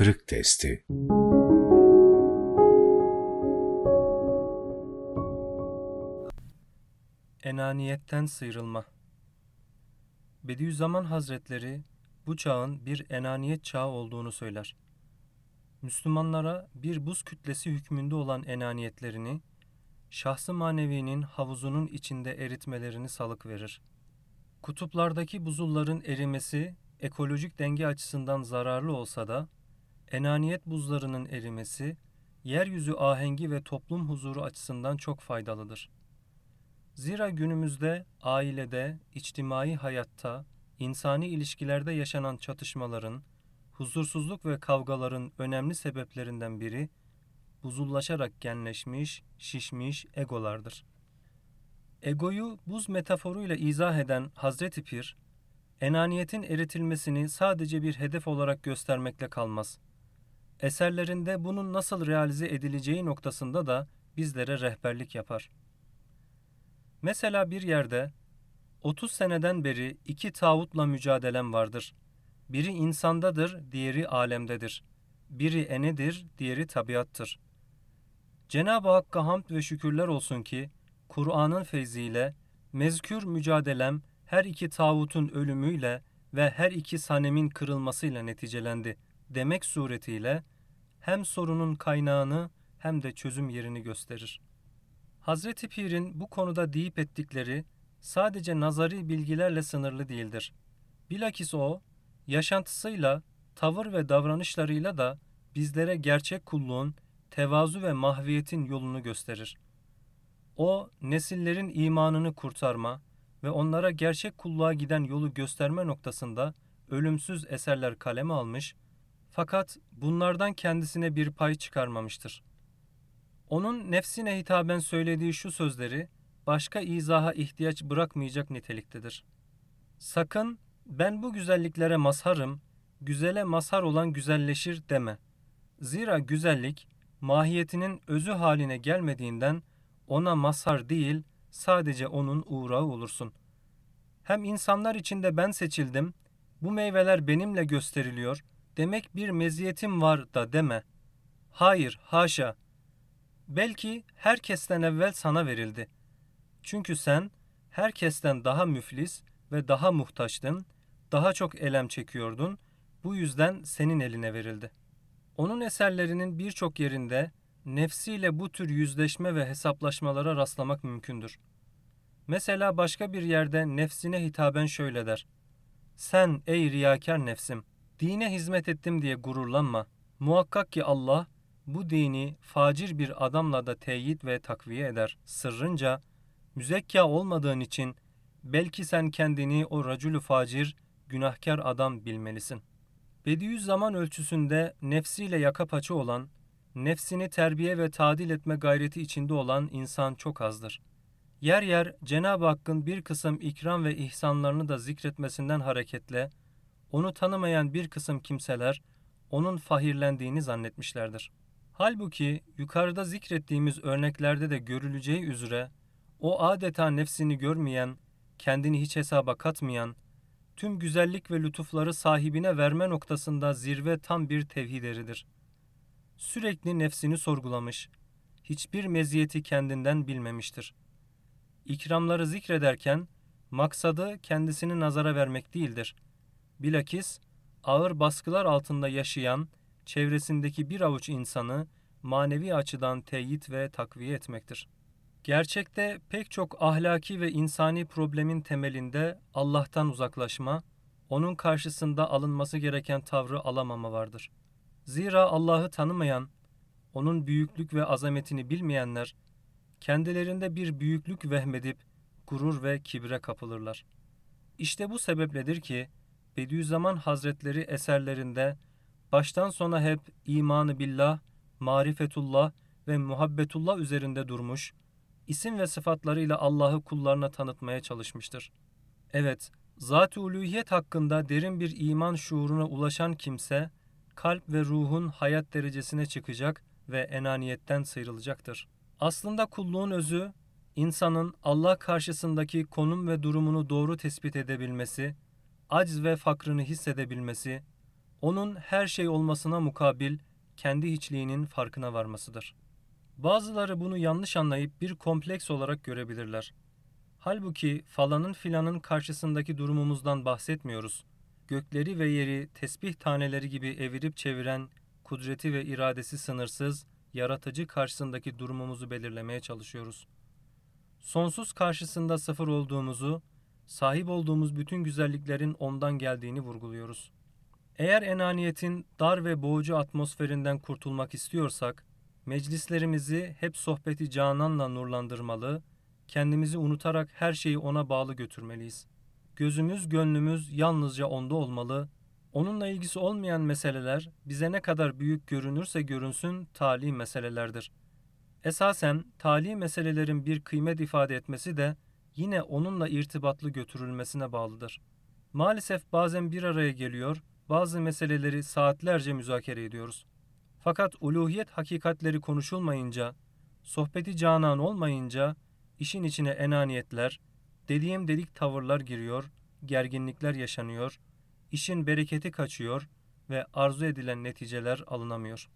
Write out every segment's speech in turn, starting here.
Kırık Testi Enaniyetten sıyrılma Bediüzzaman Hazretleri bu çağın bir enaniyet çağı olduğunu söyler. Müslümanlara bir buz kütlesi hükmünde olan enaniyetlerini, şahsı manevinin havuzunun içinde eritmelerini salık verir. Kutuplardaki buzulların erimesi ekolojik denge açısından zararlı olsa da, enaniyet buzlarının erimesi, yeryüzü ahengi ve toplum huzuru açısından çok faydalıdır. Zira günümüzde ailede, içtimai hayatta, insani ilişkilerde yaşanan çatışmaların, huzursuzluk ve kavgaların önemli sebeplerinden biri, buzullaşarak genleşmiş, şişmiş egolardır. Egoyu buz metaforuyla izah eden Hazreti Pir, enaniyetin eritilmesini sadece bir hedef olarak göstermekle kalmaz. Eserlerinde bunun nasıl realize edileceği noktasında da bizlere rehberlik yapar. Mesela bir yerde 30 seneden beri iki tağutla mücadelem vardır. Biri insandadır, diğeri alemdedir. Biri enedir, diğeri tabiattır. Cenab-ı Hakk'a hamd ve şükürler olsun ki Kur'an'ın feyziyle mezkür mücadelem her iki tağutun ölümüyle ve her iki sanemin kırılmasıyla neticelendi demek suretiyle hem sorunun kaynağını hem de çözüm yerini gösterir. Hazreti Pir'in bu konuda deyip ettikleri sadece nazari bilgilerle sınırlı değildir. Bilakis o, yaşantısıyla, tavır ve davranışlarıyla da bizlere gerçek kulluğun, tevazu ve mahviyetin yolunu gösterir. O, nesillerin imanını kurtarma ve onlara gerçek kulluğa giden yolu gösterme noktasında ölümsüz eserler kaleme almış, fakat bunlardan kendisine bir pay çıkarmamıştır. Onun nefsine hitaben söylediği şu sözleri başka izaha ihtiyaç bırakmayacak niteliktedir. Sakın ben bu güzelliklere mazharım, güzele mazhar olan güzelleşir deme. Zira güzellik mahiyetinin özü haline gelmediğinden ona mazhar değil sadece onun uğrağı olursun. Hem insanlar içinde ben seçildim, bu meyveler benimle gösteriliyor, demek bir meziyetim var da deme. Hayır, haşa. Belki herkesten evvel sana verildi. Çünkü sen herkesten daha müflis ve daha muhtaçtın, daha çok elem çekiyordun, bu yüzden senin eline verildi. Onun eserlerinin birçok yerinde nefsiyle bu tür yüzleşme ve hesaplaşmalara rastlamak mümkündür. Mesela başka bir yerde nefsine hitaben şöyle der. Sen ey riyakar nefsim, dine hizmet ettim diye gururlanma. Muhakkak ki Allah bu dini facir bir adamla da teyit ve takviye eder. Sırrınca müzekka olmadığın için belki sen kendini o racülü facir, günahkar adam bilmelisin. Bediüzzaman ölçüsünde nefsiyle yaka paça olan, nefsini terbiye ve tadil etme gayreti içinde olan insan çok azdır. Yer yer Cenab-ı Hakk'ın bir kısım ikram ve ihsanlarını da zikretmesinden hareketle, onu tanımayan bir kısım kimseler, onun fahirlendiğini zannetmişlerdir. Halbuki yukarıda zikrettiğimiz örneklerde de görüleceği üzere, o adeta nefsini görmeyen, kendini hiç hesaba katmayan, tüm güzellik ve lütufları sahibine verme noktasında zirve tam bir tevhid eridir. Sürekli nefsini sorgulamış, hiçbir meziyeti kendinden bilmemiştir. İkramları zikrederken, maksadı kendisini nazara vermek değildir. Bilakis, ağır baskılar altında yaşayan, çevresindeki bir avuç insanı manevi açıdan teyit ve takviye etmektir.'' Gerçekte pek çok ahlaki ve insani problemin temelinde Allah'tan uzaklaşma, onun karşısında alınması gereken tavrı alamama vardır. Zira Allah'ı tanımayan, onun büyüklük ve azametini bilmeyenler, kendilerinde bir büyüklük vehmedip gurur ve kibre kapılırlar. İşte bu sebepledir ki Bediüzzaman Hazretleri eserlerinde baştan sona hep imanı billah, marifetullah ve muhabbetullah üzerinde durmuş, isim ve sıfatlarıyla Allah'ı kullarına tanıtmaya çalışmıştır. Evet, zat-ı uluhiyet hakkında derin bir iman şuuruna ulaşan kimse, kalp ve ruhun hayat derecesine çıkacak ve enaniyetten sıyrılacaktır. Aslında kulluğun özü, insanın Allah karşısındaki konum ve durumunu doğru tespit edebilmesi, acz ve fakrını hissedebilmesi, onun her şey olmasına mukabil kendi hiçliğinin farkına varmasıdır. Bazıları bunu yanlış anlayıp bir kompleks olarak görebilirler. Halbuki falanın filanın karşısındaki durumumuzdan bahsetmiyoruz. Gökleri ve yeri tesbih taneleri gibi evirip çeviren, kudreti ve iradesi sınırsız, yaratıcı karşısındaki durumumuzu belirlemeye çalışıyoruz. Sonsuz karşısında sıfır olduğumuzu, sahip olduğumuz bütün güzelliklerin ondan geldiğini vurguluyoruz. Eğer enaniyetin dar ve boğucu atmosferinden kurtulmak istiyorsak, meclislerimizi hep sohbeti cananla nurlandırmalı, kendimizi unutarak her şeyi ona bağlı götürmeliyiz. Gözümüz, gönlümüz yalnızca onda olmalı, onunla ilgisi olmayan meseleler bize ne kadar büyük görünürse görünsün tali meselelerdir. Esasen tali meselelerin bir kıymet ifade etmesi de yine onunla irtibatlı götürülmesine bağlıdır. Maalesef bazen bir araya geliyor, bazı meseleleri saatlerce müzakere ediyoruz. Fakat uluhiyet hakikatleri konuşulmayınca, sohbeti canan olmayınca işin içine enaniyetler, dediğim dedik tavırlar giriyor, gerginlikler yaşanıyor, işin bereketi kaçıyor ve arzu edilen neticeler alınamıyor.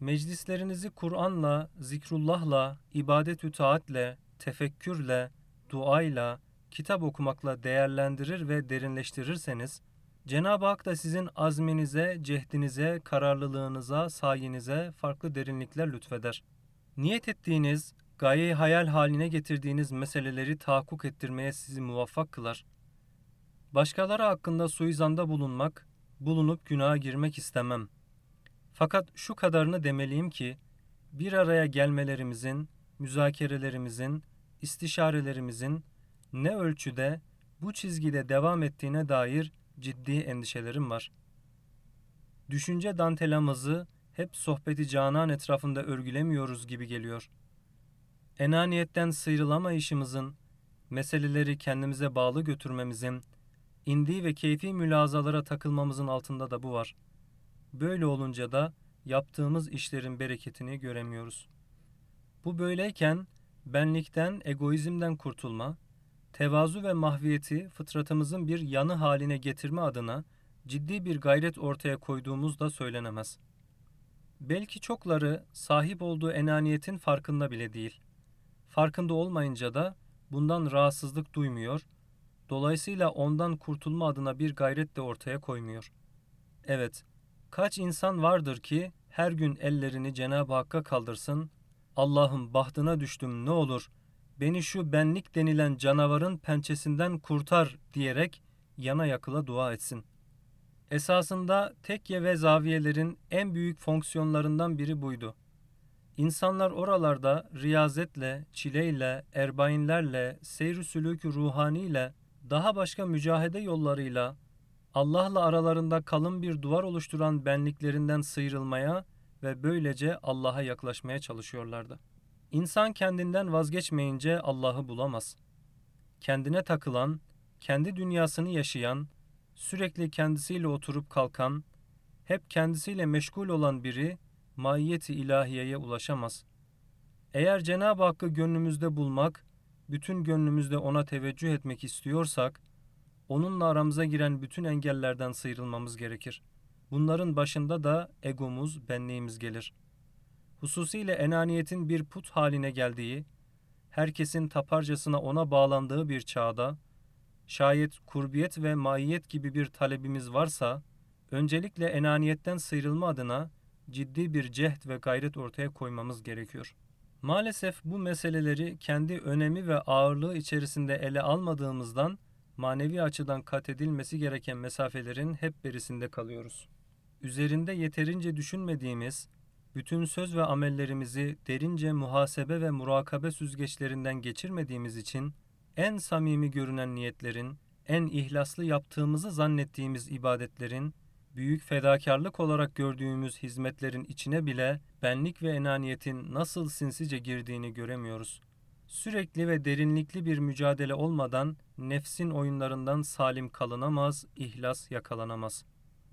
Meclislerinizi Kur'an'la, zikrullah'la, ibadet-ü taatle, tefekkürle, duayla, kitap okumakla değerlendirir ve derinleştirirseniz, Cenab-ı Hak da sizin azminize, cehdinize, kararlılığınıza, sayinize farklı derinlikler lütfeder. Niyet ettiğiniz, gayeyi hayal haline getirdiğiniz meseleleri tahakkuk ettirmeye sizi muvaffak kılar. Başkaları hakkında suizanda bulunmak, bulunup günaha girmek istemem. Fakat şu kadarını demeliyim ki, bir araya gelmelerimizin, müzakerelerimizin, istişarelerimizin ne ölçüde bu çizgide devam ettiğine dair ciddi endişelerim var. Düşünce dantelamızı hep sohbeti canan etrafında örgülemiyoruz gibi geliyor. Enaniyetten sıyrılamayışımızın, meseleleri kendimize bağlı götürmemizin, indi ve keyfi mülazalara takılmamızın altında da bu var. Böyle olunca da yaptığımız işlerin bereketini göremiyoruz. Bu böyleyken benlikten, egoizmden kurtulma, tevazu ve mahviyeti fıtratımızın bir yanı haline getirme adına ciddi bir gayret ortaya koyduğumuz da söylenemez. Belki çokları sahip olduğu enaniyetin farkında bile değil. Farkında olmayınca da bundan rahatsızlık duymuyor, dolayısıyla ondan kurtulma adına bir gayret de ortaya koymuyor. Evet, kaç insan vardır ki her gün ellerini Cenab-ı Hakk'a kaldırsın, Allah'ım bahtına düştüm ne olur, beni şu benlik denilen canavarın pençesinden kurtar diyerek yana yakıla dua etsin. Esasında tekke ve zaviyelerin en büyük fonksiyonlarından biri buydu. İnsanlar oralarda riyazetle, çileyle, erbainlerle, seyr-i sülûk-ü ruhaniyle, daha başka mücahede yollarıyla, Allah'la aralarında kalın bir duvar oluşturan benliklerinden sıyrılmaya ve böylece Allah'a yaklaşmaya çalışıyorlardı. İnsan kendinden vazgeçmeyince Allah'ı bulamaz. Kendine takılan, kendi dünyasını yaşayan, sürekli kendisiyle oturup kalkan, hep kendisiyle meşgul olan biri maiyeti ilahiyeye ulaşamaz. Eğer Cenab-ı Hakk'ı gönlümüzde bulmak, bütün gönlümüzde ona teveccüh etmek istiyorsak, onunla aramıza giren bütün engellerden sıyrılmamız gerekir. Bunların başında da egomuz, benliğimiz gelir.'' hususiyle enaniyetin bir put haline geldiği, herkesin taparcasına ona bağlandığı bir çağda, şayet kurbiyet ve maiyet gibi bir talebimiz varsa, öncelikle enaniyetten sıyrılma adına ciddi bir cehd ve gayret ortaya koymamız gerekiyor. Maalesef bu meseleleri kendi önemi ve ağırlığı içerisinde ele almadığımızdan manevi açıdan kat edilmesi gereken mesafelerin hep berisinde kalıyoruz. Üzerinde yeterince düşünmediğimiz, bütün söz ve amellerimizi derince muhasebe ve murakabe süzgeçlerinden geçirmediğimiz için en samimi görünen niyetlerin, en ihlaslı yaptığımızı zannettiğimiz ibadetlerin, büyük fedakarlık olarak gördüğümüz hizmetlerin içine bile benlik ve enaniyetin nasıl sinsice girdiğini göremiyoruz. Sürekli ve derinlikli bir mücadele olmadan nefsin oyunlarından salim kalınamaz, ihlas yakalanamaz.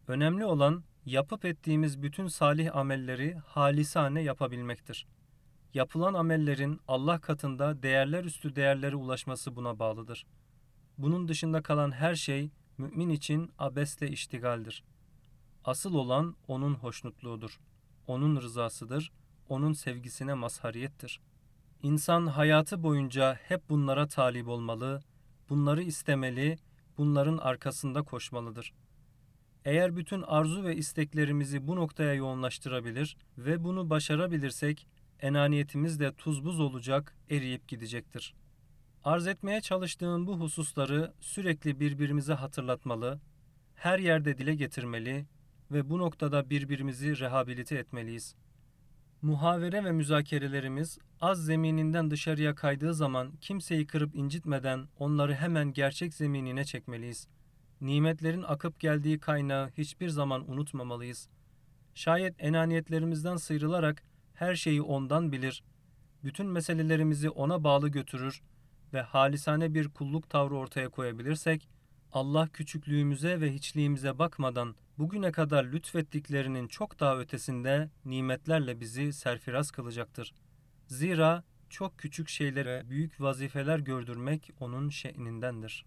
Önemli olan yapıp ettiğimiz bütün salih amelleri halisane yapabilmektir. Yapılan amellerin Allah katında değerler üstü değerlere ulaşması buna bağlıdır. Bunun dışında kalan her şey mümin için abesle iştigaldir. Asıl olan onun hoşnutluğudur. Onun rızasıdır, onun sevgisine mazhariyettir. İnsan hayatı boyunca hep bunlara talip olmalı, bunları istemeli, bunların arkasında koşmalıdır. Eğer bütün arzu ve isteklerimizi bu noktaya yoğunlaştırabilir ve bunu başarabilirsek, enaniyetimiz de tuz buz olacak, eriyip gidecektir. Arz etmeye çalıştığım bu hususları sürekli birbirimize hatırlatmalı, her yerde dile getirmeli ve bu noktada birbirimizi rehabilite etmeliyiz. Muhavere ve müzakerelerimiz az zemininden dışarıya kaydığı zaman kimseyi kırıp incitmeden onları hemen gerçek zeminine çekmeliyiz. Nimetlerin akıp geldiği kaynağı hiçbir zaman unutmamalıyız. Şayet enaniyetlerimizden sıyrılarak her şeyi ondan bilir, bütün meselelerimizi ona bağlı götürür ve halisane bir kulluk tavrı ortaya koyabilirsek, Allah küçüklüğümüze ve hiçliğimize bakmadan bugüne kadar lütfettiklerinin çok daha ötesinde nimetlerle bizi serfiraz kılacaktır. Zira çok küçük şeylere büyük vazifeler gördürmek onun şe'nindendir.